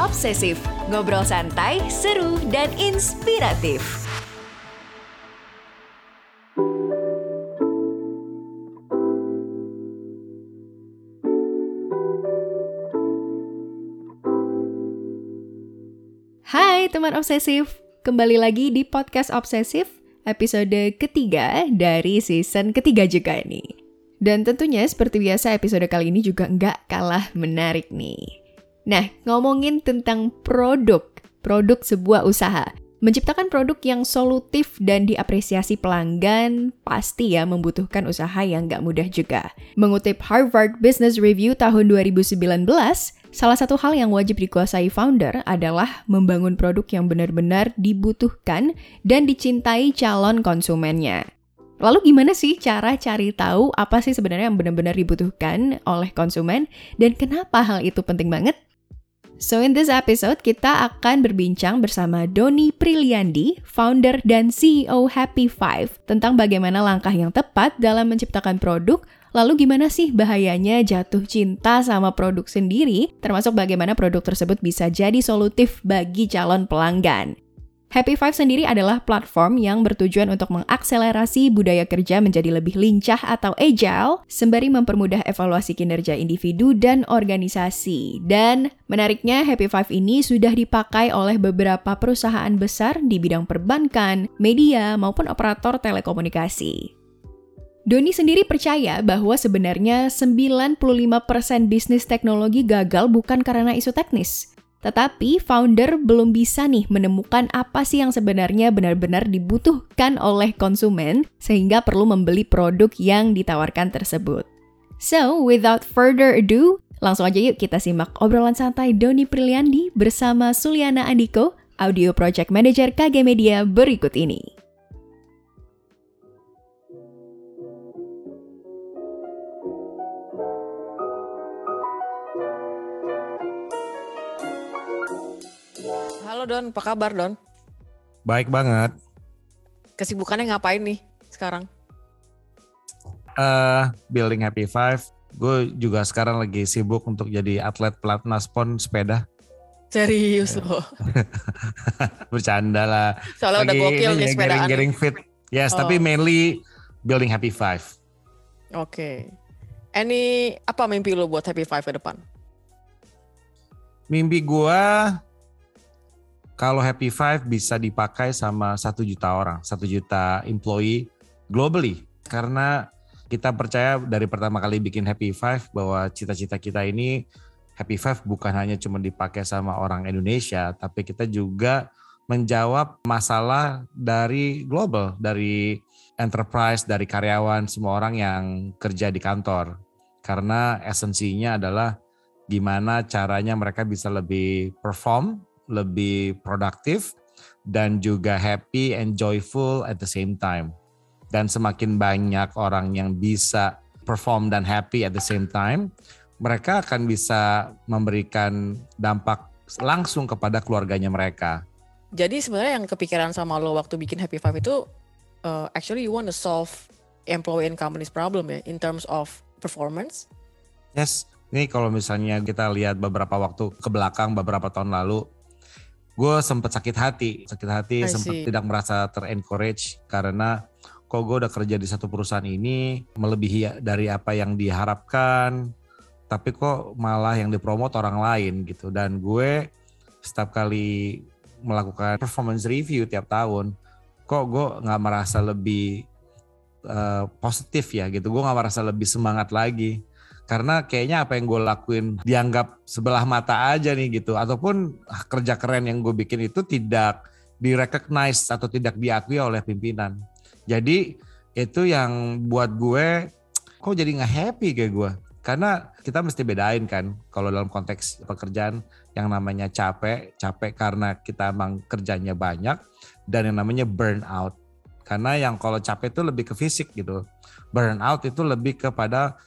Obsesif, ngobrol santai, seru, dan inspiratif. Hai teman obsesif, kembali lagi di podcast obsesif episode ketiga dari season ketiga juga ini. Dan tentunya seperti biasa episode kali ini juga nggak kalah menarik nih. Nah, ngomongin tentang produk, produk sebuah usaha. Menciptakan produk yang solutif dan diapresiasi pelanggan pasti ya membutuhkan usaha yang gak mudah juga. Mengutip Harvard Business Review tahun 2019, salah satu hal yang wajib dikuasai founder adalah membangun produk yang benar-benar dibutuhkan dan dicintai calon konsumennya. Lalu gimana sih cara cari tahu apa sih sebenarnya yang benar-benar dibutuhkan oleh konsumen dan kenapa hal itu penting banget? So in this episode kita akan berbincang bersama Doni Priliandi, founder dan CEO Happy Five, tentang bagaimana langkah yang tepat dalam menciptakan produk, lalu gimana sih bahayanya jatuh cinta sama produk sendiri, termasuk bagaimana produk tersebut bisa jadi solutif bagi calon pelanggan. Happy Five sendiri adalah platform yang bertujuan untuk mengakselerasi budaya kerja menjadi lebih lincah atau agile, sembari mempermudah evaluasi kinerja individu dan organisasi. Dan menariknya, Happy Five ini sudah dipakai oleh beberapa perusahaan besar di bidang perbankan, media, maupun operator telekomunikasi. Doni sendiri percaya bahwa sebenarnya 95% bisnis teknologi gagal bukan karena isu teknis, tetapi founder belum bisa nih menemukan apa sih yang sebenarnya benar-benar dibutuhkan oleh konsumen sehingga perlu membeli produk yang ditawarkan tersebut. So, without further ado, langsung aja yuk kita simak obrolan santai Doni Priliandi bersama Suliana Andiko, Audio Project Manager KG Media berikut ini. Halo Don, apa kabar Don? Baik banget. Kesibukannya ngapain nih sekarang? Uh, building Happy Five. Gue juga sekarang lagi sibuk untuk jadi atlet pelatnas pon sepeda. Serius loh. Bercanda lah. Soalnya lagi udah gokil nih sepedaan. Getting, getting fit. Yes, oh. tapi mainly building Happy Five. Oke. Okay. Any apa mimpi lo buat Happy Five ke depan? Mimpi gue kalau Happy Five bisa dipakai sama satu juta orang, satu juta employee globally. Karena kita percaya dari pertama kali bikin Happy Five bahwa cita-cita kita ini Happy Five bukan hanya cuma dipakai sama orang Indonesia, tapi kita juga menjawab masalah dari global, dari enterprise, dari karyawan, semua orang yang kerja di kantor. Karena esensinya adalah gimana caranya mereka bisa lebih perform lebih produktif dan juga happy and joyful at the same time. Dan semakin banyak orang yang bisa perform dan happy at the same time, mereka akan bisa memberikan dampak langsung kepada keluarganya mereka. Jadi sebenarnya yang kepikiran sama lo waktu bikin Happy Five itu uh, actually you want to solve employee and company's problem ya in terms of performance. Yes, ini kalau misalnya kita lihat beberapa waktu ke belakang beberapa tahun lalu gue sempat sakit hati, sakit hati, sempat tidak merasa terencourage karena kok gue udah kerja di satu perusahaan ini melebihi dari apa yang diharapkan, tapi kok malah yang dipromot orang lain gitu. Dan gue setiap kali melakukan performance review tiap tahun, kok gue nggak merasa lebih uh, positif ya gitu. Gue nggak merasa lebih semangat lagi karena kayaknya apa yang gue lakuin dianggap sebelah mata aja nih gitu. Ataupun ah, kerja keren yang gue bikin itu tidak direcognize atau tidak diakui oleh pimpinan. Jadi itu yang buat gue kok jadi nggak happy kayak gue karena kita mesti bedain kan kalau dalam konteks pekerjaan yang namanya capek capek karena kita emang kerjanya banyak dan yang namanya burnout. Karena yang kalau capek itu lebih ke fisik gitu. Burnout itu lebih kepada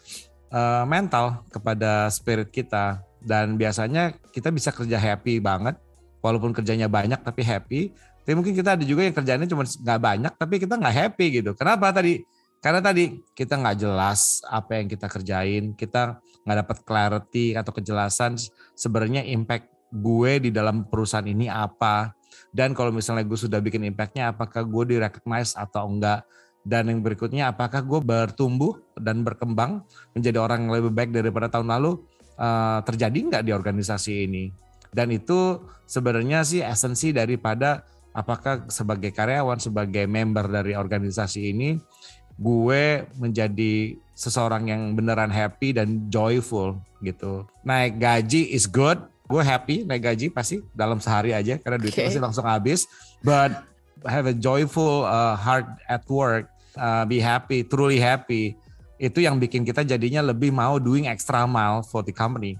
uh, mental kepada spirit kita. Dan biasanya kita bisa kerja happy banget walaupun kerjanya banyak tapi happy. Tapi mungkin kita ada juga yang kerjanya cuma nggak banyak tapi kita nggak happy gitu. Kenapa tadi? Karena tadi kita nggak jelas apa yang kita kerjain kita nggak dapat clarity atau kejelasan sebenarnya impact gue di dalam perusahaan ini apa. Dan kalau misalnya gue sudah bikin impactnya apakah gue direcognize atau enggak dan yang berikutnya apakah gue bertumbuh dan berkembang menjadi orang yang lebih baik daripada tahun lalu uh, terjadi nggak di organisasi ini dan itu sebenarnya sih esensi daripada apakah sebagai karyawan sebagai member dari organisasi ini gue menjadi seseorang yang beneran happy dan joyful gitu. Naik gaji is good, gue happy naik gaji pasti dalam sehari aja karena duitnya okay. pasti langsung habis. But have a joyful uh, heart at work, uh, be happy, truly happy. Itu yang bikin kita jadinya lebih mau doing extra mile for the company.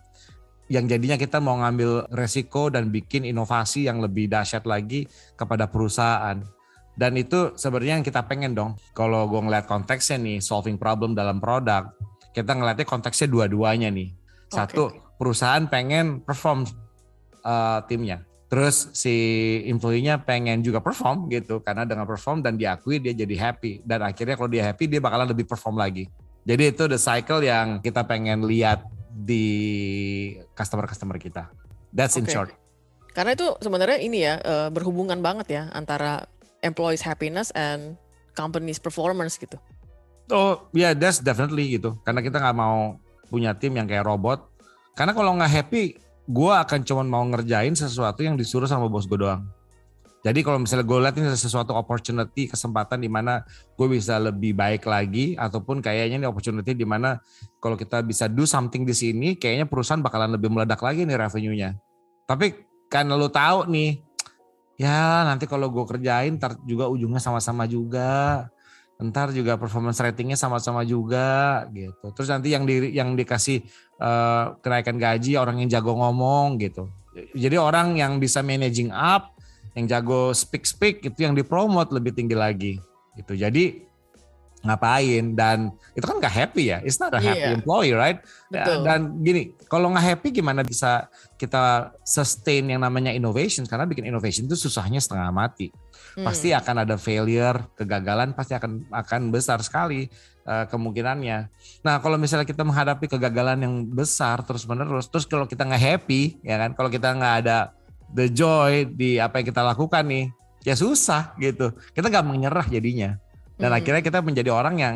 Yang jadinya kita mau ngambil resiko dan bikin inovasi yang lebih dahsyat lagi kepada perusahaan dan itu sebenarnya yang kita pengen dong. Kalau gue ngeliat konteksnya nih, solving problem dalam produk, kita ngeliatnya konteksnya dua-duanya nih. Satu, okay. perusahaan pengen perform uh, timnya. Terus si employee-nya pengen juga perform gitu, karena dengan perform dan diakui dia jadi happy. Dan akhirnya kalau dia happy, dia bakalan lebih perform lagi. Jadi itu the cycle yang kita pengen lihat di customer-customer kita. That's okay. in short. Karena itu sebenarnya ini ya uh, berhubungan banget ya antara employees happiness and company's performance gitu. Oh ya yeah, that's definitely gitu. Karena kita nggak mau punya tim yang kayak robot. Karena kalau nggak happy, gue akan cuma mau ngerjain sesuatu yang disuruh sama bos gue doang. Jadi kalau misalnya gue lihat ini sesuatu opportunity, kesempatan di mana gue bisa lebih baik lagi, ataupun kayaknya ini opportunity di mana kalau kita bisa do something di sini, kayaknya perusahaan bakalan lebih meledak lagi nih revenue-nya. Tapi kan lo tahu nih, ya nanti kalau gue kerjain juga ujungnya sama-sama juga ntar juga performance ratingnya sama-sama juga gitu. Terus nanti yang di yang dikasih uh, kenaikan gaji orang yang jago ngomong gitu. Jadi orang yang bisa managing up yang jago speak speak itu yang dipromot lebih tinggi lagi gitu. Jadi ngapain? Dan itu kan nggak happy ya. It's not a happy yeah. employee right? Betul. dan gini kalau nggak happy gimana bisa kita sustain yang namanya innovation? Karena bikin innovation itu susahnya setengah mati hmm. pasti akan ada failure kegagalan pasti akan akan besar sekali uh, kemungkinannya. Nah kalau misalnya kita menghadapi kegagalan yang besar terus menerus terus kalau kita nggak happy ya kan? Kalau kita nggak ada the joy di apa yang kita lakukan nih ya susah gitu. Kita nggak menyerah jadinya. Dan hmm. akhirnya kita menjadi orang yang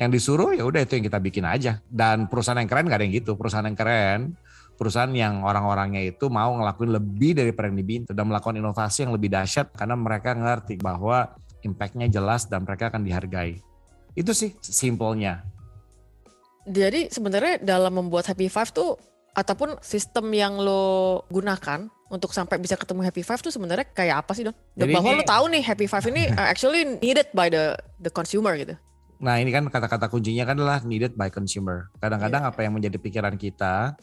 yang disuruh ya udah itu yang kita bikin aja. Dan perusahaan yang keren gak ada yang gitu. Perusahaan yang keren perusahaan yang orang-orangnya itu mau ngelakuin lebih dari yang diminta dan melakukan inovasi yang lebih dahsyat karena mereka ngerti bahwa impactnya jelas dan mereka akan dihargai itu sih simpelnya jadi sebenarnya dalam membuat Happy Five tuh ataupun sistem yang lo gunakan untuk sampai bisa ketemu Happy Five tuh sebenarnya kayak apa sih dong? Jadi Bahwa ini, lo tahu nih Happy Five ini actually needed by the the consumer gitu. Nah ini kan kata-kata kuncinya kan adalah needed by consumer. Kadang-kadang yeah. apa yang menjadi pikiran kita,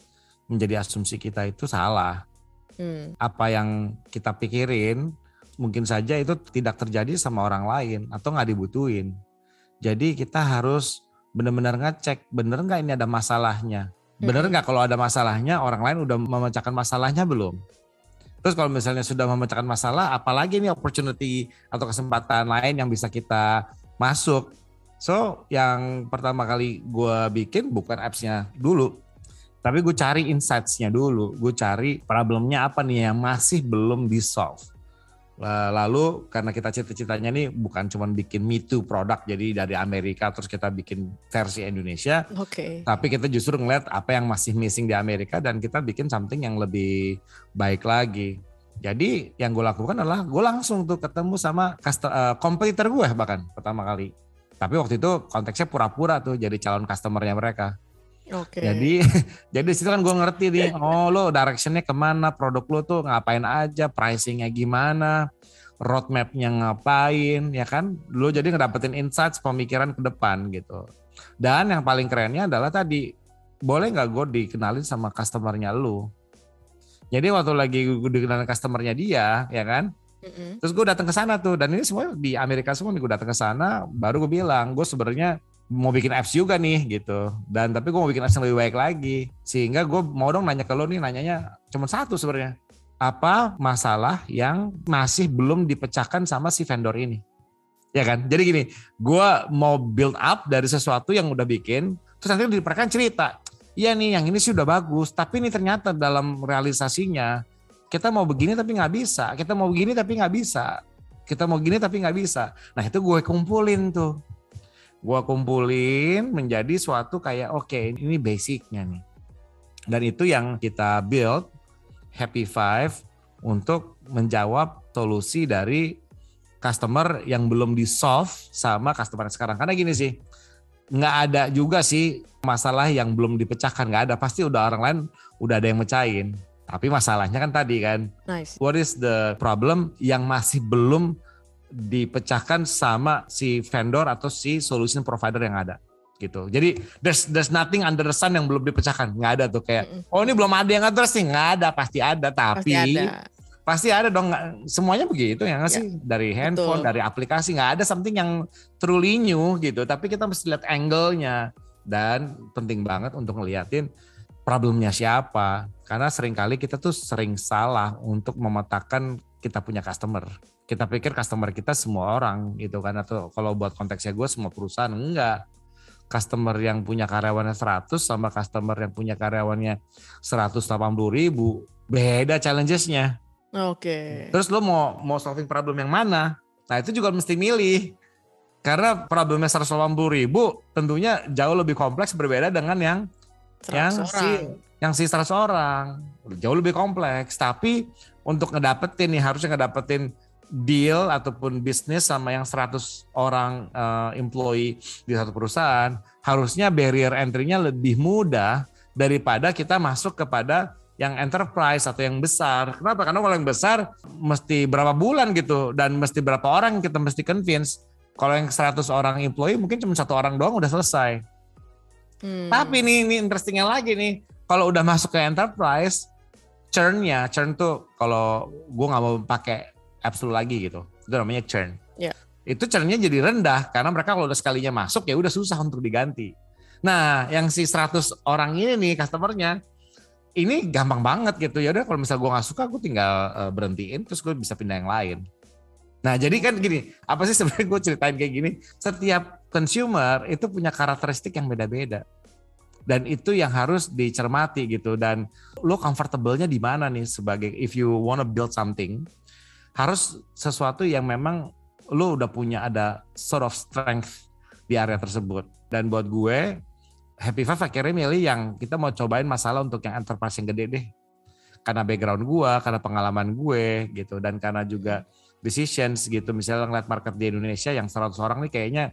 menjadi asumsi kita itu salah. Hmm. Apa yang kita pikirin mungkin saja itu tidak terjadi sama orang lain atau nggak dibutuhin. Jadi kita harus benar-benar ngecek bener nggak ini ada masalahnya. Bener hmm. nggak kalau ada masalahnya orang lain udah memecahkan masalahnya belum? Terus kalau misalnya sudah memecahkan masalah, apalagi nih opportunity atau kesempatan lain yang bisa kita masuk. So, yang pertama kali gue bikin bukan apps-nya dulu, tapi gue cari insights-nya dulu. Gue cari problemnya apa nih yang masih belum di-solve. Lalu karena kita cita-citanya nih bukan cuma bikin Me Too produk jadi dari Amerika terus kita bikin versi Indonesia. Oke. Okay. Tapi kita justru ngeliat apa yang masih missing di Amerika dan kita bikin something yang lebih baik lagi. Jadi yang gue lakukan adalah gue langsung tuh ketemu sama uh, kompetitor gue bahkan pertama kali. Tapi waktu itu konteksnya pura-pura tuh jadi calon customernya mereka. Oke. Okay. Jadi jadi situ kan gue ngerti nih, oh lo directionnya ke mana, produk lo tuh ngapain aja, pricingnya gimana, roadmapnya ngapain, ya kan? Lo jadi ngedapetin insights pemikiran ke depan gitu. Dan yang paling kerennya adalah tadi, boleh nggak gue dikenalin sama customernya lo? Jadi waktu lagi gue dikenalin customernya dia, ya kan? Mm-hmm. Terus gue datang ke sana tuh, dan ini semua di Amerika semua nih gue datang ke sana, baru gue bilang, gue sebenarnya mau bikin apps juga nih gitu. Dan tapi gue mau bikin apps yang lebih baik lagi. Sehingga gue mau dong nanya ke lo nih nanyanya cuma satu sebenarnya. Apa masalah yang masih belum dipecahkan sama si vendor ini? Ya kan? Jadi gini gue mau build up dari sesuatu yang udah bikin terus nanti diperkan cerita. Iya nih yang ini sih udah bagus tapi ini ternyata dalam realisasinya kita mau begini tapi nggak bisa, kita mau begini tapi nggak bisa, kita mau gini tapi nggak bisa. Nah itu gue kumpulin tuh, gue kumpulin menjadi suatu kayak oke okay, ini basicnya nih. Dan itu yang kita build Happy Five untuk menjawab solusi dari customer yang belum di solve sama customer sekarang. Karena gini sih, nggak ada juga sih masalah yang belum dipecahkan nggak ada pasti udah orang lain udah ada yang mecahin tapi masalahnya kan tadi kan nice. what is the problem yang masih belum dipecahkan sama si vendor atau si solution provider yang ada gitu. Jadi there's there's nothing under the sun yang belum dipecahkan. Nggak ada tuh kayak mm -mm. oh ini belum ada yang address nih. Nggak ada pasti ada tapi pasti ada. pasti ada dong. Semuanya begitu ya nggak ya, sih? Dari handphone betul. dari aplikasi nggak ada something yang truly new gitu. Tapi kita mesti lihat angle-nya. Dan penting banget untuk ngeliatin problemnya siapa. Karena sering kali kita tuh sering salah untuk memetakan kita punya customer kita pikir customer kita semua orang gitu kan atau kalau buat konteksnya gue semua perusahaan enggak customer yang punya karyawannya 100 sama customer yang punya karyawannya 180 ribu beda challengesnya Oke. Okay. Terus lo mau mau solving problem yang mana? Nah itu juga mesti milih. Karena problemnya 180 ribu tentunya jauh lebih kompleks berbeda dengan yang yang orang. si yang si 100 orang. Jauh lebih kompleks. Tapi untuk ngedapetin nih harusnya ngedapetin deal ataupun bisnis sama yang 100 orang uh, employee di satu perusahaan, harusnya barrier entry-nya lebih mudah daripada kita masuk kepada yang enterprise atau yang besar. Kenapa? Karena kalau yang besar mesti berapa bulan gitu dan mesti berapa orang kita mesti convince. Kalau yang 100 orang employee mungkin cuma satu orang doang udah selesai. Hmm. Tapi nih, ini interestingnya lagi nih, kalau udah masuk ke enterprise, churnnya, churn tuh kalau gue nggak mau pakai absolute lagi gitu, itu namanya churn. Yeah. Itu churnnya jadi rendah karena mereka kalau udah sekalinya masuk ya udah susah untuk diganti. Nah, yang si 100 orang ini nih customernya ini gampang banget gitu ya udah kalau misal gue nggak suka gue tinggal uh, berhentiin terus gue bisa pindah yang lain nah jadi kan gini apa sih sebenarnya gue ceritain kayak gini setiap consumer itu punya karakteristik yang beda-beda dan itu yang harus dicermati gitu dan lo comfortable-nya di mana nih sebagai if you wanna build something harus sesuatu yang memang lo udah punya ada sort of strength di area tersebut dan buat gue Happy Five akhirnya milih yang kita mau cobain masalah untuk yang enterprise yang gede deh. Karena background gue, karena pengalaman gue gitu. Dan karena juga decisions gitu. Misalnya ngeliat market di Indonesia yang 100 orang nih kayaknya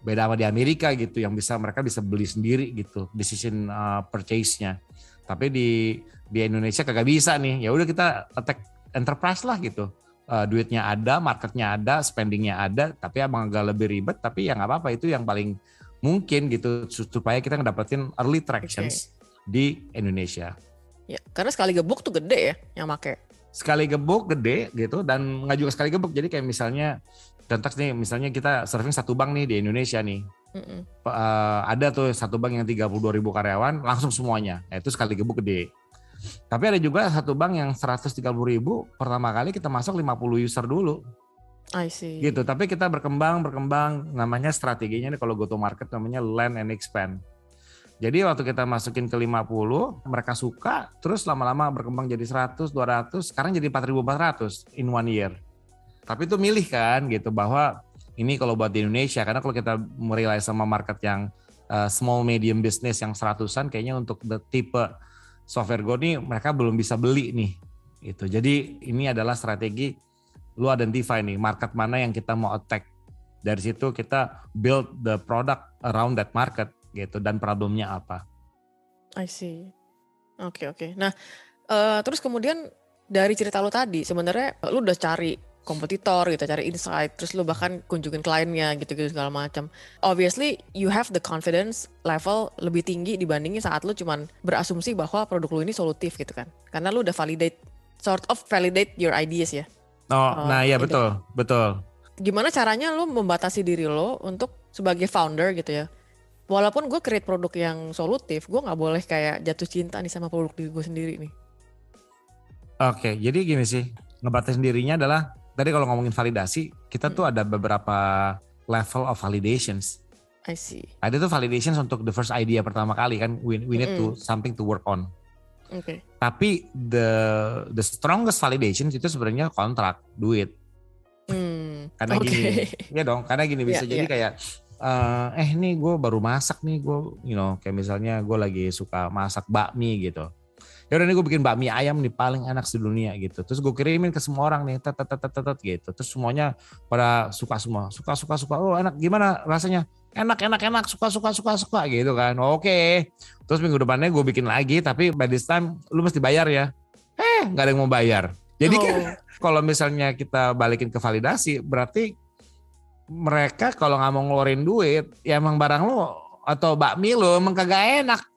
beda sama di Amerika gitu. Yang bisa mereka bisa beli sendiri gitu decision uh, purchase-nya. Tapi di di Indonesia kagak bisa nih. Ya udah kita attack enterprise lah gitu. Uh, duitnya ada, marketnya ada, spendingnya ada, tapi emang agak lebih ribet. Tapi ya nggak apa-apa itu yang paling mungkin gitu supaya kita ngedapetin early tractions okay. di Indonesia. Ya, karena sekali gebuk tuh gede ya yang make. Sekali gebuk gede gitu dan nggak juga sekali gebuk. Jadi kayak misalnya contoh nih misalnya kita serving satu bank nih di Indonesia nih. Mm -mm. Uh, ada tuh satu bank yang 32 ribu karyawan langsung semuanya. Nah, itu sekali gebuk gede. Tapi ada juga satu bank yang 130 ribu pertama kali kita masuk 50 user dulu. I see. Gitu, tapi kita berkembang, berkembang, namanya strateginya ini kalau go to market namanya land and expand. Jadi waktu kita masukin ke 50, mereka suka, terus lama-lama berkembang jadi 100, 200, sekarang jadi 4.400 in one year. Tapi itu milih kan gitu bahwa ini kalau buat di Indonesia, karena kalau kita merilai sama market yang uh, small medium business yang seratusan, kayaknya untuk the tipe software Go nih mereka belum bisa beli nih. Itu. Jadi ini adalah strategi lu identify nih market mana yang kita mau attack. Dari situ kita build the product around that market gitu dan problemnya apa. I see. Oke okay, oke. Okay. Nah, uh, terus kemudian dari cerita lu tadi sebenarnya lu udah cari kompetitor gitu, cari insight, terus lu bahkan kunjungin kliennya gitu-gitu segala macam. Obviously, you have the confidence level lebih tinggi dibandingin saat lu cuman berasumsi bahwa produk lu ini solutif gitu kan. Karena lu udah validate sort of validate your ideas ya. Oh, oh nah ya betul, betul. Gimana caranya lo membatasi diri lo untuk sebagai founder gitu ya? Walaupun gue create produk yang solutif, gue nggak boleh kayak jatuh cinta nih sama produk diri gue sendiri nih. Oke, jadi gini sih, ngebatasin dirinya adalah tadi kalau ngomongin validasi, kita hmm. tuh ada beberapa level of validations. I see. Ada tuh validations untuk the first idea pertama kali kan, we, we need mm -hmm. to something to work on. Okay. Tapi the the strongest validation itu sebenarnya kontrak, duit. Hmm, karena okay. gini, ya dong, karena gini bisa yeah, jadi yeah. kayak uh, eh nih gue baru masak nih gue, you know, kayak misalnya gue lagi suka masak bakmi gitu ya udah nih gue bikin bakmi ayam nih paling enak sedunia gitu. Terus gue kirimin ke semua orang nih tet tet tet tet gitu. Terus semuanya pada suka semua. Suka suka suka. Oh enak. Gimana rasanya? Enak enak enak. Suka suka suka suka gitu kan. Oke. Okay. terus minggu depannya gue bikin lagi tapi by this time lu mesti bayar ya. Eh nggak ada yang mau bayar. Jadi oh. kan kalau misalnya kita balikin ke validasi berarti mereka kalau nggak mau ngeluarin duit ya emang barang lo atau bakmi lo emang kagak enak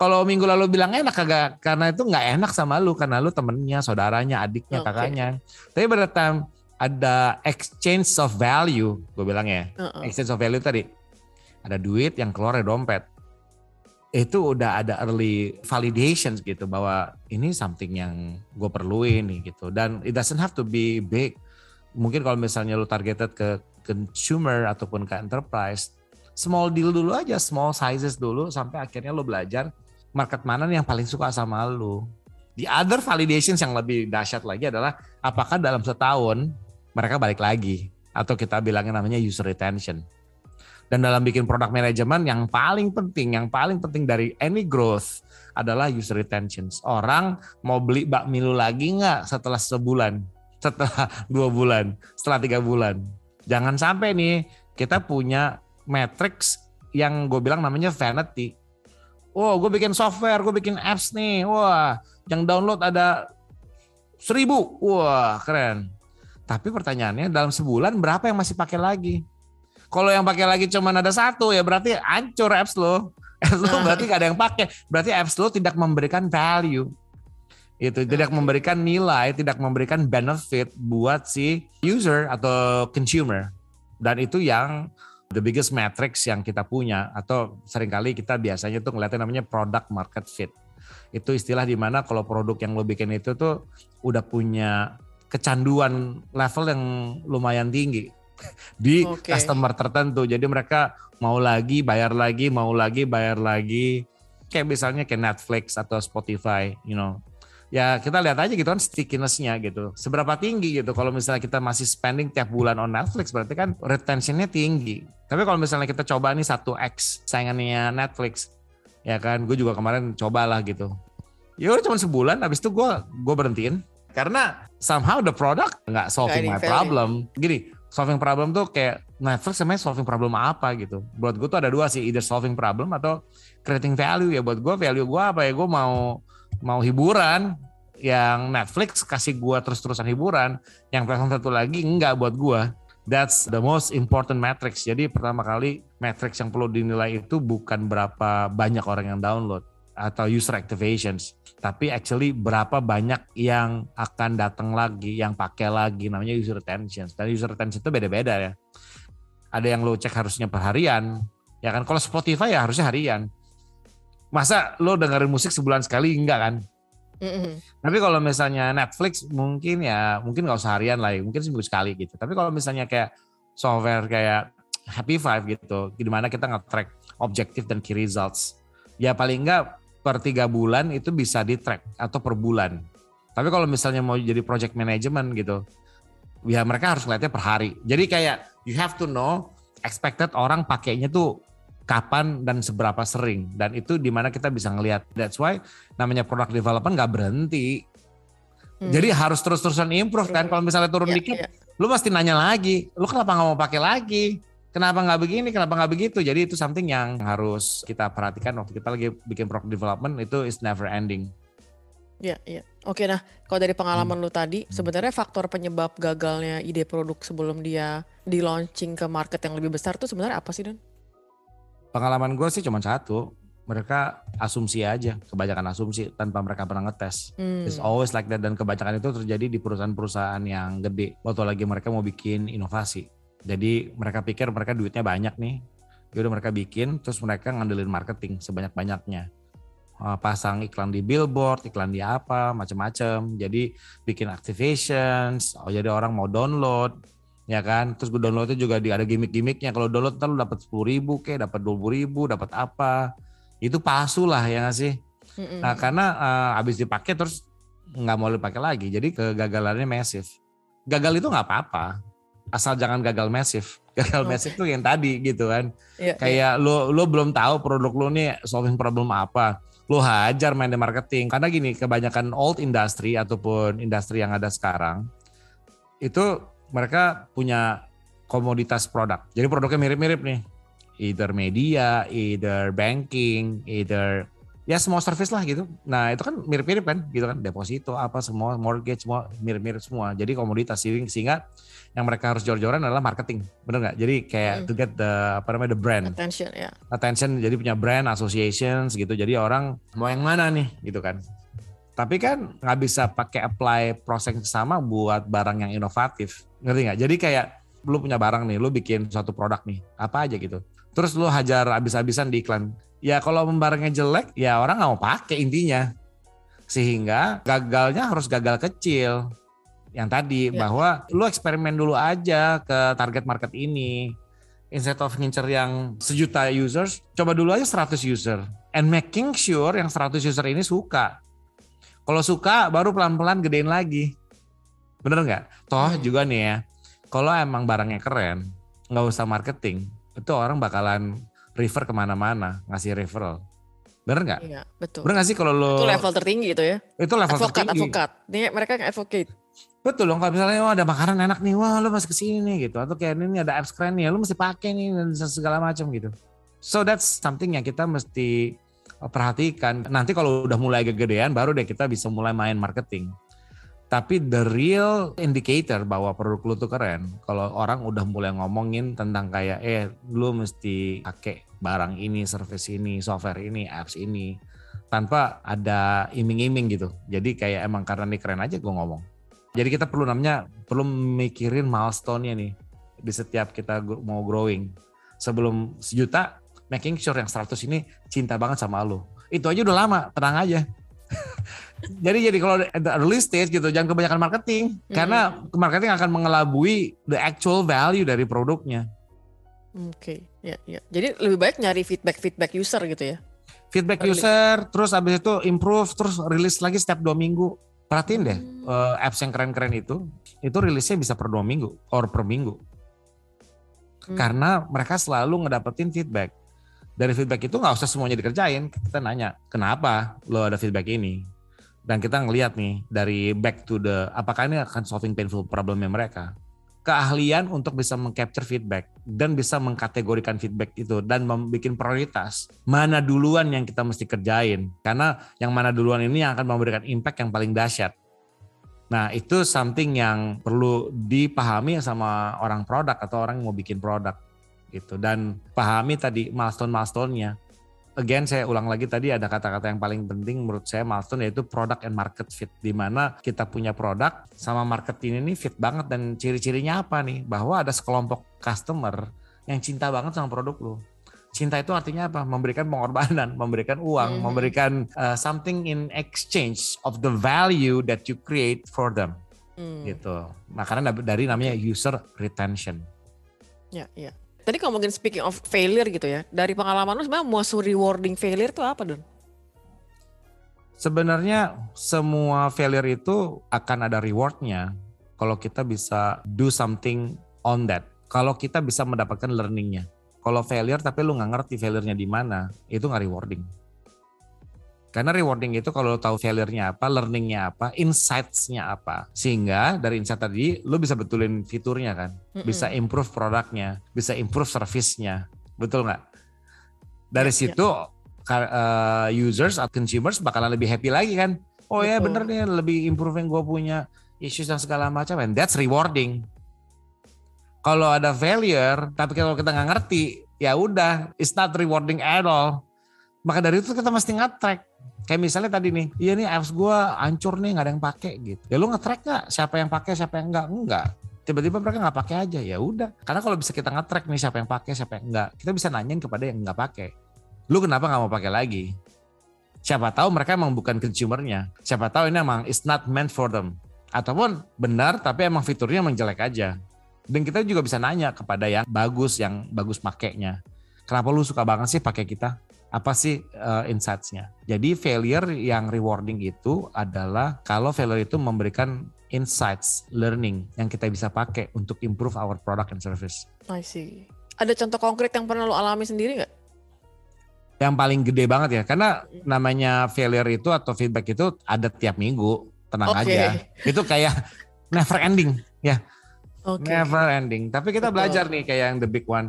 kalau minggu lalu bilang enak kagak karena itu nggak enak sama lu karena lu temennya, saudaranya, adiknya, okay. kakaknya. Tapi pada time ada exchange of value, gue bilang ya, uh -uh. exchange of value tadi ada duit yang keluar dari dompet. Itu udah ada early validation gitu bahwa ini something yang gue perluin nih gitu. Dan it doesn't have to be big. Mungkin kalau misalnya lu targeted ke consumer ataupun ke enterprise, small deal dulu aja, small sizes dulu sampai akhirnya lo belajar market mana yang paling suka sama lu. The other validations yang lebih dahsyat lagi adalah apakah dalam setahun mereka balik lagi atau kita bilangnya namanya user retention. Dan dalam bikin produk manajemen yang paling penting, yang paling penting dari any growth adalah user retention. Orang mau beli bakmi lu lagi nggak setelah sebulan, setelah dua bulan, setelah tiga bulan. Jangan sampai nih kita punya matrix yang gue bilang namanya vanity wow gue bikin software, gue bikin apps nih, wah yang download ada seribu, wah keren. Tapi pertanyaannya dalam sebulan berapa yang masih pakai lagi? Kalau yang pakai lagi cuma ada satu ya berarti hancur apps lo. Apps lo nah. berarti gak ada yang pakai. Berarti apps lo tidak memberikan value. Itu tidak memberikan nilai, tidak memberikan benefit buat si user atau consumer. Dan itu yang the biggest matrix yang kita punya atau sering kali kita biasanya tuh ngeliatnya namanya product market fit. Itu istilah di mana kalau produk yang lo bikin itu tuh udah punya kecanduan level yang lumayan tinggi di okay. customer tertentu. Jadi mereka mau lagi, bayar lagi, mau lagi, bayar lagi. Kayak misalnya kayak Netflix atau Spotify, you know ya kita lihat aja gitu kan stickinessnya gitu. Seberapa tinggi gitu. Kalau misalnya kita masih spending tiap bulan on Netflix berarti kan retentionnya tinggi. Tapi kalau misalnya kita coba nih satu X saingannya Netflix, ya kan gue juga kemarin cobalah gitu. Ya udah cuma sebulan, habis itu gue gue berhentiin karena somehow the product nggak solving my problem. Gini, solving problem tuh kayak Netflix sebenarnya solving problem apa gitu. Buat gue tuh ada dua sih, either solving problem atau creating value ya. Buat gue value gue apa ya? Gue mau mau hiburan yang Netflix kasih gua terus-terusan hiburan, yang platform satu lagi enggak buat gua. That's the most important matrix. Jadi pertama kali matrix yang perlu dinilai itu bukan berapa banyak orang yang download atau user activations, tapi actually berapa banyak yang akan datang lagi, yang pakai lagi, namanya user retention. Dan user retention itu beda-beda ya. Ada yang lo cek harusnya per harian, ya kan? Kalau Spotify ya harusnya harian masa lo dengerin musik sebulan sekali enggak kan? Mm-hmm. Tapi kalau misalnya Netflix mungkin ya mungkin nggak usah harian lah, ya, mungkin seminggu sekali gitu. Tapi kalau misalnya kayak software kayak Happy Five gitu, di mana kita nge-track objektif dan key results, ya paling enggak per tiga bulan itu bisa di track atau per bulan. Tapi kalau misalnya mau jadi project management gitu, ya mereka harus ngeliatnya per hari. Jadi kayak you have to know expected orang pakainya tuh kapan dan seberapa sering dan itu di mana kita bisa ngelihat that's why namanya product development nggak berhenti hmm. jadi harus terus-terusan improve kan kalau misalnya turun yeah, dikit yeah. lu pasti nanya lagi lu kenapa nggak mau pakai lagi kenapa nggak begini kenapa nggak begitu jadi itu something yang harus kita perhatikan waktu kita lagi bikin product development itu is never ending Iya, iya. Oke, nah kalau dari pengalaman hmm. lu tadi, sebenarnya faktor penyebab gagalnya ide produk sebelum dia di launching ke market yang lebih besar tuh sebenarnya apa sih, Don? Pengalaman gue sih cuma satu, mereka asumsi aja, kebanyakan asumsi tanpa mereka pernah ngetes. Hmm. It's always like that dan kebanyakan itu terjadi di perusahaan-perusahaan yang gede. Waktu lagi mereka mau bikin inovasi. Jadi mereka pikir mereka duitnya banyak nih. Yaudah mereka bikin, terus mereka ngandelin marketing sebanyak-banyaknya. Uh, pasang iklan di billboard, iklan di apa, macam-macam. Jadi bikin activations, oh jadi orang mau download, ya kan terus gue downloadnya juga di ada gimmick-gimmicknya kalau download ntar lu dapat sepuluh ribu kayak dapat dua ribu dapat apa itu palsu lah ya gak sih Mm-hmm. Nah karena uh, habis dipakai terus nggak mau dipakai lagi, jadi kegagalannya masif. Gagal itu nggak apa-apa, asal jangan gagal masif. Gagal oh. masif tuh yang tadi gitu kan. Yeah, Kayak yeah. lo lo belum tahu produk lo nih solving problem apa. Lo hajar main di marketing. Karena gini, kebanyakan old industry ataupun industri yang ada sekarang itu mereka punya komoditas produk. Jadi produknya mirip-mirip nih. Either media, either banking, either ya semua service lah gitu. Nah itu kan mirip-mirip kan gitu kan deposito apa semua mortgage semua mirip-mirip semua. Jadi komoditas sehingga yang mereka harus jor-joran adalah marketing, bener nggak? Jadi kayak hmm. to get the apa namanya the brand attention ya. Yeah. Attention jadi punya brand associations gitu. Jadi orang mau yang mana nih gitu kan? Tapi kan nggak bisa pakai apply proses yang sama buat barang yang inovatif, ngerti nggak? Jadi kayak lu punya barang nih, lu bikin suatu produk nih, apa aja gitu. Terus lu hajar habis-habisan di iklan. Ya kalau barangnya jelek ya orang nggak mau pakai intinya. Sehingga gagalnya harus gagal kecil. Yang tadi ya. bahwa lu eksperimen dulu aja ke target market ini. Instead of ngincer yang sejuta users coba dulu aja 100 user. And making sure yang 100 user ini suka. Kalau suka baru pelan-pelan gedein lagi bener nggak toh hmm. juga nih ya kalau emang barangnya keren nggak usah marketing itu orang bakalan refer ke mana-mana, ngasih referral. Bener nggak? Iya, betul. Bener nggak sih kalau lo... Itu level tertinggi itu ya? Itu level advokat, tertinggi. Advokat, Ini mereka yang advocate. Betul loh, kalau misalnya wah ada makanan enak nih, wah lo masih ke sini nih gitu. Atau kayak ini ada apps keren nih, lo mesti pakai nih dan segala macam gitu. So that's something yang kita mesti perhatikan. Nanti kalau udah mulai kegedean, baru deh kita bisa mulai main marketing. Tapi the real indicator bahwa produk lu tuh keren, kalau orang udah mulai ngomongin tentang kayak, eh lu mesti pakai barang ini, service ini, software ini, apps ini, tanpa ada iming-iming gitu. Jadi kayak emang karena ini keren aja gue ngomong. Jadi kita perlu namanya, perlu mikirin milestone-nya nih di setiap kita mau growing. Sebelum sejuta, making sure yang 100 ini cinta banget sama lu. Itu aja udah lama, tenang aja. jadi jadi kalau early stage gitu jangan kebanyakan marketing mm-hmm. karena marketing akan mengelabui the actual value dari produknya. Oke, okay. ya ya. Jadi lebih baik nyari feedback feedback user gitu ya. Feedback early. user, terus abis itu improve, terus rilis lagi setiap dua minggu. Perhatiin deh hmm. uh, apps yang keren-keren itu, itu rilisnya bisa per dua minggu or per minggu. Hmm. Karena mereka selalu ngedapetin feedback dari feedback itu nggak usah semuanya dikerjain kita nanya kenapa lo ada feedback ini dan kita ngelihat nih dari back to the apakah ini akan solving painful problemnya mereka? Keahlian untuk bisa mengcapture feedback dan bisa mengkategorikan feedback itu dan membuat prioritas mana duluan yang kita mesti kerjain. Karena yang mana duluan ini yang akan memberikan impact yang paling dahsyat. Nah itu something yang perlu dipahami sama orang produk atau orang yang mau bikin produk gitu. Dan pahami tadi milestone-milestone-nya. Again saya ulang lagi tadi ada kata-kata yang paling penting menurut saya milestone yaitu product and market fit di mana kita punya produk sama market ini fit banget dan ciri-cirinya apa nih bahwa ada sekelompok customer yang cinta banget sama produk lo. Cinta itu artinya apa? Memberikan pengorbanan, memberikan uang, hmm. memberikan uh, something in exchange of the value that you create for them. Hmm. Gitu. Makanya dari namanya user retention. Ya, ya. Tadi kalau mungkin speaking of failure gitu ya, dari pengalaman lu sebenarnya most rewarding failure itu apa Don? Sebenarnya semua failure itu akan ada rewardnya kalau kita bisa do something on that. Kalau kita bisa mendapatkan learningnya. Kalau failure tapi lu nggak ngerti failurenya di mana, itu nggak rewarding. Karena rewarding itu kalau lo tahu failure-nya apa, learning-nya apa, insights-nya apa. Sehingga dari insight tadi lo bisa betulin fiturnya kan. Bisa improve produknya, bisa improve service-nya. Betul nggak? Dari ya, situ ya. Uh, users atau consumers bakalan lebih happy lagi kan. Oh ya bener nih lebih improve yang gue punya issues dan segala macam and that's rewarding. Kalau ada failure tapi kalau kita nggak ngerti ya udah it's not rewarding at all. Maka dari itu kita mesti nge-track Kayak misalnya tadi nih, iya nih apps gue hancur nih nggak ada yang pakai gitu. Ya lu nge-track nggak siapa yang pakai siapa yang enggak? Enggak. Tiba-tiba mereka nggak pakai aja ya udah. Karena kalau bisa kita nge-track nih siapa yang pakai siapa yang enggak, kita bisa nanyain kepada yang nggak pakai. Lu kenapa nggak mau pakai lagi? Siapa tahu mereka emang bukan consumernya. Siapa tahu ini emang it's not meant for them. Ataupun benar tapi emang fiturnya emang jelek aja. Dan kita juga bisa nanya kepada yang bagus, yang bagus makainya. Kenapa lu suka banget sih pakai kita? Apa sih uh, insights-nya? Jadi failure yang rewarding itu adalah kalau failure itu memberikan insights, learning yang kita bisa pakai untuk improve our product and service. I see. Ada contoh konkret yang pernah lo alami sendiri nggak? Yang paling gede banget ya, karena namanya failure itu atau feedback itu ada tiap minggu, tenang okay. aja. Itu kayak never ending ya. Okay. Never ending. Tapi kita Betul. belajar nih kayak yang the big one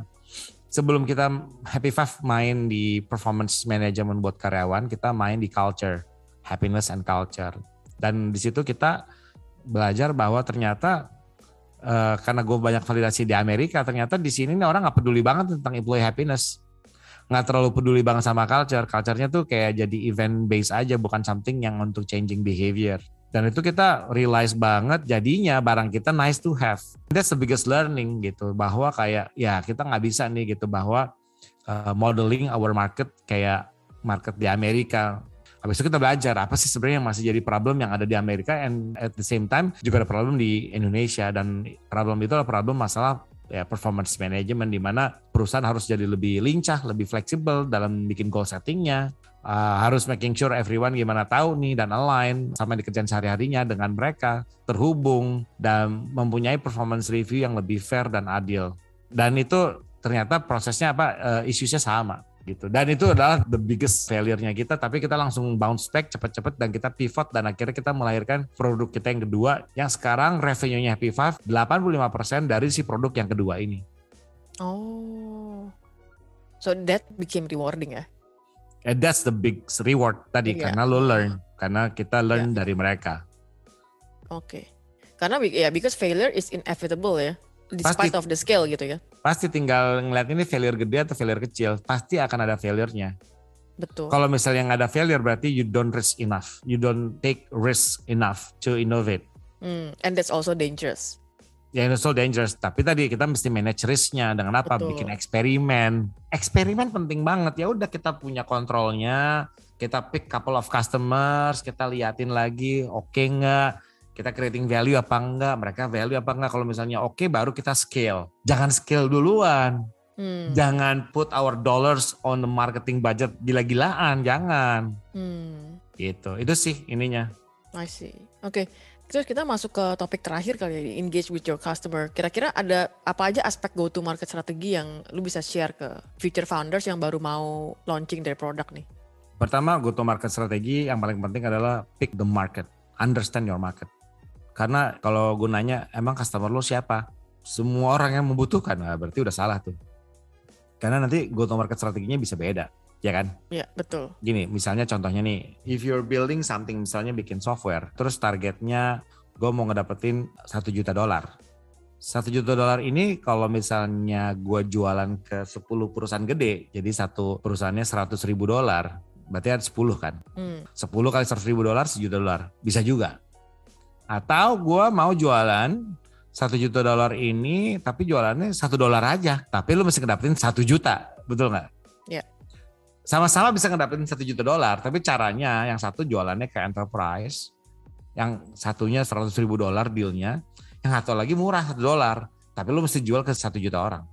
sebelum kita Happy Five main di performance management buat karyawan, kita main di culture, happiness and culture. Dan di situ kita belajar bahwa ternyata uh, karena gue banyak validasi di Amerika, ternyata di sini nih orang nggak peduli banget tentang employee happiness, nggak terlalu peduli banget sama culture. Culturenya tuh kayak jadi event base aja, bukan something yang untuk changing behavior. Dan itu kita realize banget jadinya barang kita nice to have. That's the biggest learning gitu bahwa kayak ya kita nggak bisa nih gitu bahwa uh, modeling our market kayak market di Amerika. Habis itu kita belajar apa sih sebenarnya yang masih jadi problem yang ada di Amerika and at the same time juga ada problem di Indonesia dan problem itu adalah problem masalah ya performance management di mana perusahaan harus jadi lebih lincah, lebih fleksibel dalam bikin goal settingnya, uh, harus making sure everyone gimana tahu nih dan align sama di kerjaan sehari-harinya dengan mereka terhubung dan mempunyai performance review yang lebih fair dan adil. Dan itu ternyata prosesnya apa uh, isunya sama gitu. Dan itu adalah the biggest failure-nya kita tapi kita langsung bounce back cepet-cepet dan kita pivot dan akhirnya kita melahirkan produk kita yang kedua yang sekarang revenue-nya Happy Five 85% dari si produk yang kedua ini. Oh. So that became rewarding ya And that's the big reward tadi yeah. karena lo learn, karena kita learn yeah. dari mereka. Oke. Okay. Karena ya because failure is inevitable ya. Despite pasti, of the scale gitu ya. Pasti tinggal ngeliat ini failure gede atau failure kecil, pasti akan ada failure-nya. Betul. Kalau misalnya nggak ada failure berarti you don't risk enough, you don't take risk enough to innovate. Mm, and that's also dangerous ya itu so dangerous. Tapi tadi kita mesti manage risknya dengan apa? Betul. Bikin eksperimen. Eksperimen penting banget. Ya udah kita punya kontrolnya. Kita pick couple of customers, kita liatin lagi oke okay nggak, kita creating value apa enggak, mereka value apa enggak. Kalau misalnya oke okay, baru kita scale. Jangan scale duluan. Hmm. Jangan put our dollars on the marketing budget gila-gilaan, jangan. Hmm. Gitu. Itu sih ininya. I see. Oke. Okay. Terus kita masuk ke topik terakhir kali ya, engage with your customer. Kira-kira ada apa aja aspek go to market strategi yang lu bisa share ke future founders yang baru mau launching their product nih? Pertama, go to market strategi yang paling penting adalah pick the market, understand your market. Karena kalau gunanya emang customer lu siapa? Semua orang yang membutuhkan, nah berarti udah salah tuh. Karena nanti go to market strateginya bisa beda ya kan? Iya betul. Gini, misalnya contohnya nih, if you're building something, misalnya bikin software, terus targetnya gue mau ngedapetin satu juta dolar. Satu juta dolar ini kalau misalnya gue jualan ke 10 perusahaan gede, jadi satu perusahaannya 100 ribu dolar, berarti ada 10 kan? Hmm. 10 kali 100 ribu dolar, sejuta dolar. Bisa juga. Atau gue mau jualan satu juta dolar ini, tapi jualannya satu dolar aja. Tapi lu mesti ngedapetin satu juta, betul nggak? Iya sama-sama bisa ngedapetin satu juta dolar tapi caranya yang satu jualannya ke enterprise yang satunya seratus ribu dolar dealnya yang satu lagi murah satu dolar tapi lu mesti jual ke satu juta orang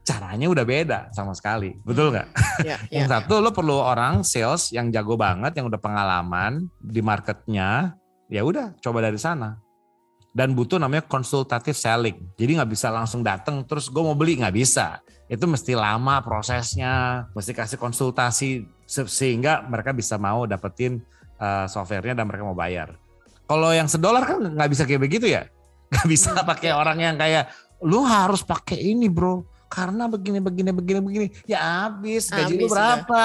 caranya udah beda sama sekali betul nggak yeah, yeah. yang satu lo perlu orang sales yang jago banget yang udah pengalaman di marketnya ya udah coba dari sana dan butuh namanya konsultatif selling. Jadi nggak bisa langsung datang terus gue mau beli nggak bisa. Itu mesti lama prosesnya, mesti kasih konsultasi sehingga mereka bisa mau dapetin uh, softwarenya dan mereka mau bayar. Kalau yang sedolar kan nggak bisa kayak begitu ya, nggak bisa hmm. pakai orang yang kayak lu harus pakai ini bro karena begini begini begini begini. Ya habis gaji lu berapa?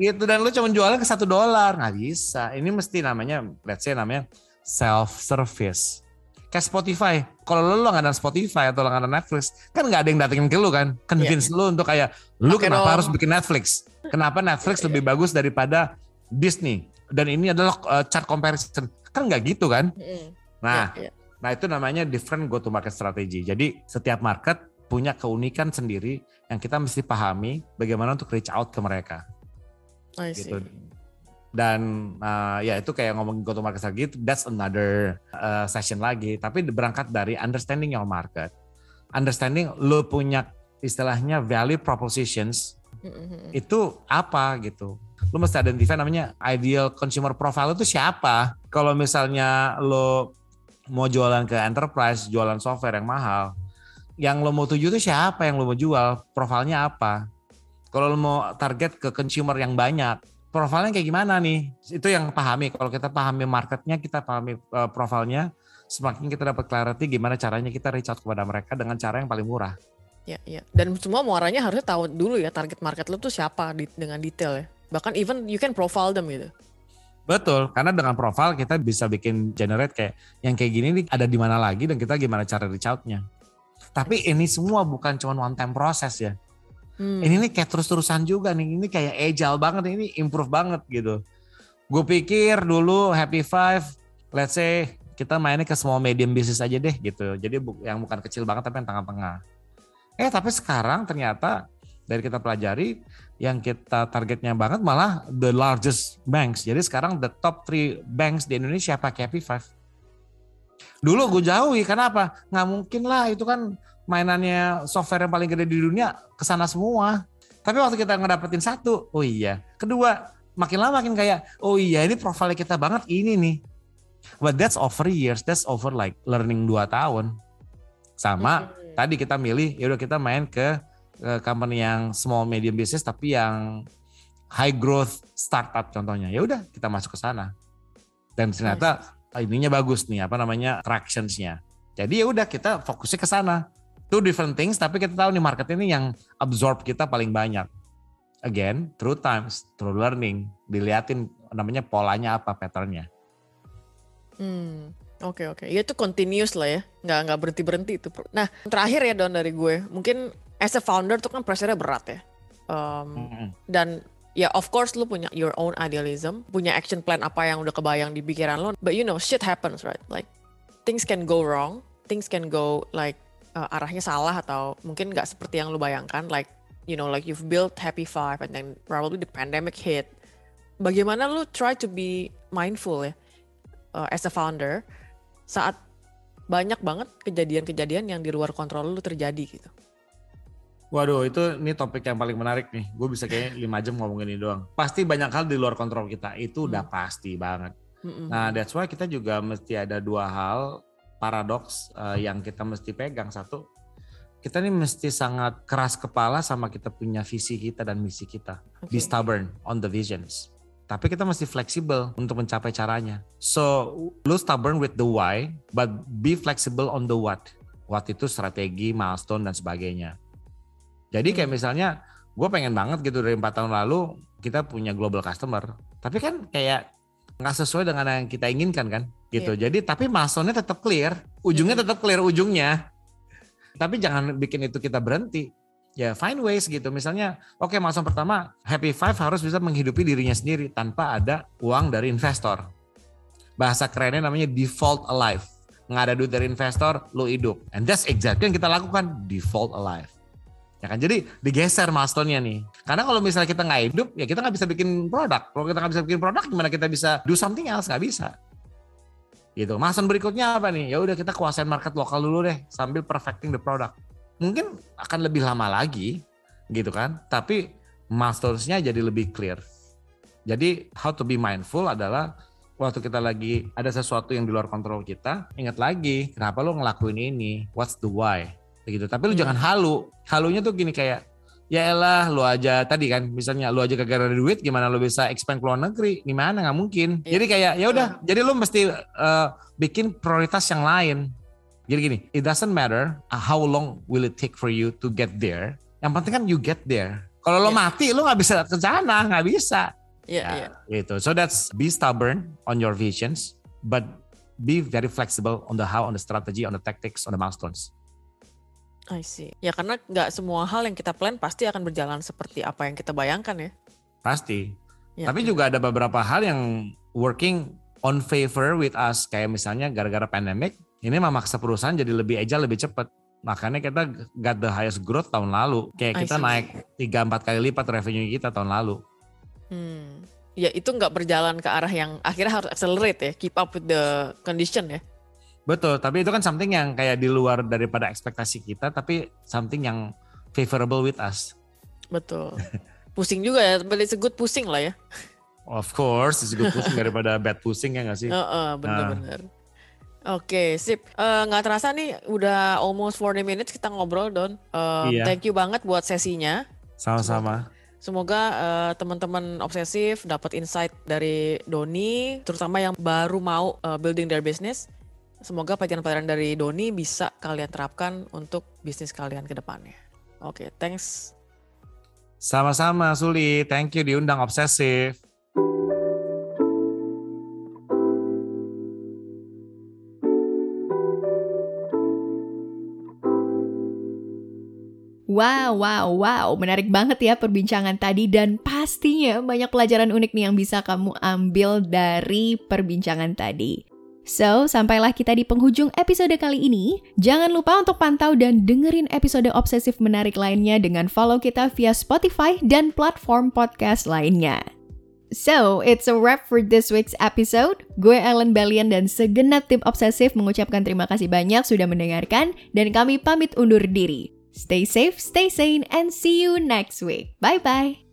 Ya. gitu dan lu cuma jualnya ke satu dolar. Nggak bisa. Ini mesti namanya let's say namanya self service kayak Spotify. Kalau lo, lo gak ada Spotify atau lo gak ada Netflix, kan gak ada yang datengin ke lo kan. Convince yeah. lo untuk kayak, lo kenapa dong. harus bikin Netflix? Kenapa Netflix lebih bagus daripada Disney? Dan ini adalah uh, chart comparison. Kan gak gitu kan? Nah, yeah, yeah. nah itu namanya different go to market strategy. Jadi setiap market punya keunikan sendiri yang kita mesti pahami bagaimana untuk reach out ke mereka. I see. Gitu dan uh, ya itu kayak ngomongin go to market strategi that's another uh, session lagi tapi berangkat dari understanding your market understanding lo punya istilahnya value propositions Mm-hmm. Itu apa gitu? Lu mesti identify namanya ideal consumer profile itu siapa? Kalau misalnya lo mau jualan ke enterprise, jualan software yang mahal, yang lo mau tuju itu siapa yang lo mau jual? Profilnya apa? Kalau lo mau target ke consumer yang banyak, profilnya kayak gimana nih? Itu yang pahami. Kalau kita pahami marketnya, kita pahami uh, profilnya, semakin kita dapat clarity gimana caranya kita reach out kepada mereka dengan cara yang paling murah. Ya, ya. Dan semua muaranya harusnya tahu dulu ya target market lo tuh siapa di, dengan detail ya. Bahkan even you can profile them gitu. Betul, karena dengan profile kita bisa bikin generate kayak yang kayak gini nih ada di mana lagi dan kita gimana cara reach out-nya. Tapi ini semua bukan cuma one time proses ya. Hmm. Ini nih kayak terus-terusan juga nih. Ini kayak agile banget, ini improve banget gitu. Gue pikir dulu Happy Five, let's say kita mainnya ke small medium business aja deh gitu. Jadi yang bukan kecil banget tapi yang tengah-tengah. Eh tapi sekarang ternyata dari kita pelajari yang kita targetnya banget malah the largest banks. Jadi sekarang the top three banks di Indonesia pakai Happy Five. Dulu gue jauhi, kenapa? Nggak mungkin lah itu kan mainannya software yang paling gede di dunia ke sana semua. Tapi waktu kita ngedapetin satu, oh iya. Kedua, makin lama makin kayak, oh iya ini profil kita banget ini nih. But that's over years, that's over like learning 2 tahun. Sama tadi kita milih ya udah kita main ke, ke company yang small medium business tapi yang high growth startup contohnya ya udah kita masuk ke sana dan ternyata nice. ininya bagus nih apa namanya tractionsnya jadi ya udah kita fokusnya ke sana two different things tapi kita tahu nih market ini yang absorb kita paling banyak. Again through times through learning diliatin namanya polanya apa patternnya. Hmm Oke oke, ya itu continuous lah ya, nggak nggak berhenti berhenti itu. Nah terakhir ya Don dari gue, mungkin as a founder tuh kan pressure berat ya, um, mm-hmm. dan ya of course lu punya your own idealism, punya action plan apa yang udah kebayang di pikiran lo, but you know shit happens right, like things can go wrong, things can go like uh, arahnya salah atau mungkin nggak seperti yang lu bayangkan, like you know like you've built Happy Five and then probably the pandemic hit. Bagaimana lu try to be mindful ya uh, as a founder? saat banyak banget kejadian-kejadian yang di luar kontrol lu terjadi gitu. Waduh, itu ini topik yang paling menarik nih. Gue bisa kayak lima jam ngomongin ini doang. Pasti banyak hal di luar kontrol kita. Itu hmm. udah pasti banget. Hmm. Nah, that's why kita juga mesti ada dua hal paradoks uh, yang kita mesti pegang. Satu, kita ini mesti sangat keras kepala sama kita punya visi kita dan misi kita. Okay. Be stubborn on the visions. Tapi kita mesti fleksibel untuk mencapai caranya. So, lu stubborn with the why, but be flexible on the what. What itu strategi, milestone, dan sebagainya. Jadi kayak hmm. misalnya, gue pengen banget gitu dari empat tahun lalu, kita punya global customer. Tapi kan kayak nggak sesuai dengan yang kita inginkan kan gitu. Yeah. Jadi tapi milestone-nya tetap clear, ujungnya hmm. tetap clear ujungnya. Tapi jangan bikin itu kita berhenti ya find ways gitu. Misalnya, oke okay, milestone pertama, Happy Five harus bisa menghidupi dirinya sendiri tanpa ada uang dari investor. Bahasa kerennya namanya default alive. Nggak ada duit dari investor, lo hidup. And that's exactly yang kita lakukan, default alive. Ya kan, jadi digeser milestone-nya nih. Karena kalau misalnya kita nggak hidup, ya kita nggak bisa bikin produk. Kalau kita nggak bisa bikin produk, gimana kita bisa do something else? Nggak bisa gitu. Milestone berikutnya apa nih? Ya udah kita kuasain market lokal dulu deh sambil perfecting the product. Mungkin akan lebih lama lagi gitu kan? Tapi milestones-nya jadi lebih clear. Jadi how to be mindful adalah waktu kita lagi ada sesuatu yang di luar kontrol kita ingat lagi kenapa lo ngelakuin ini? What's the why? Begitu tapi lu hmm. jangan halu. Halunya tuh gini kayak ya elah lu aja tadi kan misalnya lu aja kagak ada duit gimana lu bisa expand ke luar negeri gimana nggak mungkin yeah. jadi kayak ya udah yeah. jadi lu mesti uh, bikin prioritas yang lain jadi gini, it doesn't matter uh, how long will it take for you to get there. Yang penting kan you get there. Kalau lo yeah. mati, lo nggak bisa ke sana, nggak bisa. Iya, yeah, yeah. Gitu. So that's be stubborn on your visions, but be very flexible on the how, on the strategy, on the tactics, on the milestones. I see. Ya karena nggak semua hal yang kita plan pasti akan berjalan seperti apa yang kita bayangkan ya. Pasti. Ya, Tapi juga ada beberapa hal yang working on favor with us. Kayak misalnya gara-gara pandemic, ini memaksa perusahaan jadi lebih agile lebih cepat makanya kita got the highest growth tahun lalu kayak kita naik 3-4 kali lipat revenue kita tahun lalu hmm. ya itu nggak berjalan ke arah yang akhirnya harus accelerate ya keep up with the condition ya betul tapi itu kan something yang kayak di luar daripada ekspektasi kita tapi something yang favorable with us Betul. Pusing juga ya, but it's a good pusing lah ya. Of course, it's a good pusing daripada bad pusing ya gak sih? Heeh, uh, uh, bener-bener. Nah. Oke, okay, sip. Eh, nggak uh, terasa nih udah almost 40 minutes kita ngobrol, Don. Uh, iya. Thank you banget buat sesinya. Sama-sama. Semoga uh, teman-teman obsesif dapat insight dari Doni, terutama yang baru mau uh, building their business. Semoga pelajaran-pelajaran dari Doni bisa kalian terapkan untuk bisnis kalian ke depannya. Oke, okay, thanks. Sama-sama, Suli. Thank you diundang obsesif. Wow, wow, wow, menarik banget ya perbincangan tadi dan pastinya banyak pelajaran unik nih yang bisa kamu ambil dari perbincangan tadi. So, sampailah kita di penghujung episode kali ini. Jangan lupa untuk pantau dan dengerin episode obsesif menarik lainnya dengan follow kita via Spotify dan platform podcast lainnya. So, it's a wrap for this week's episode. Gue Ellen Balian dan segenap tim obsesif mengucapkan terima kasih banyak sudah mendengarkan dan kami pamit undur diri. Stay safe, stay sane, and see you next week. Bye bye.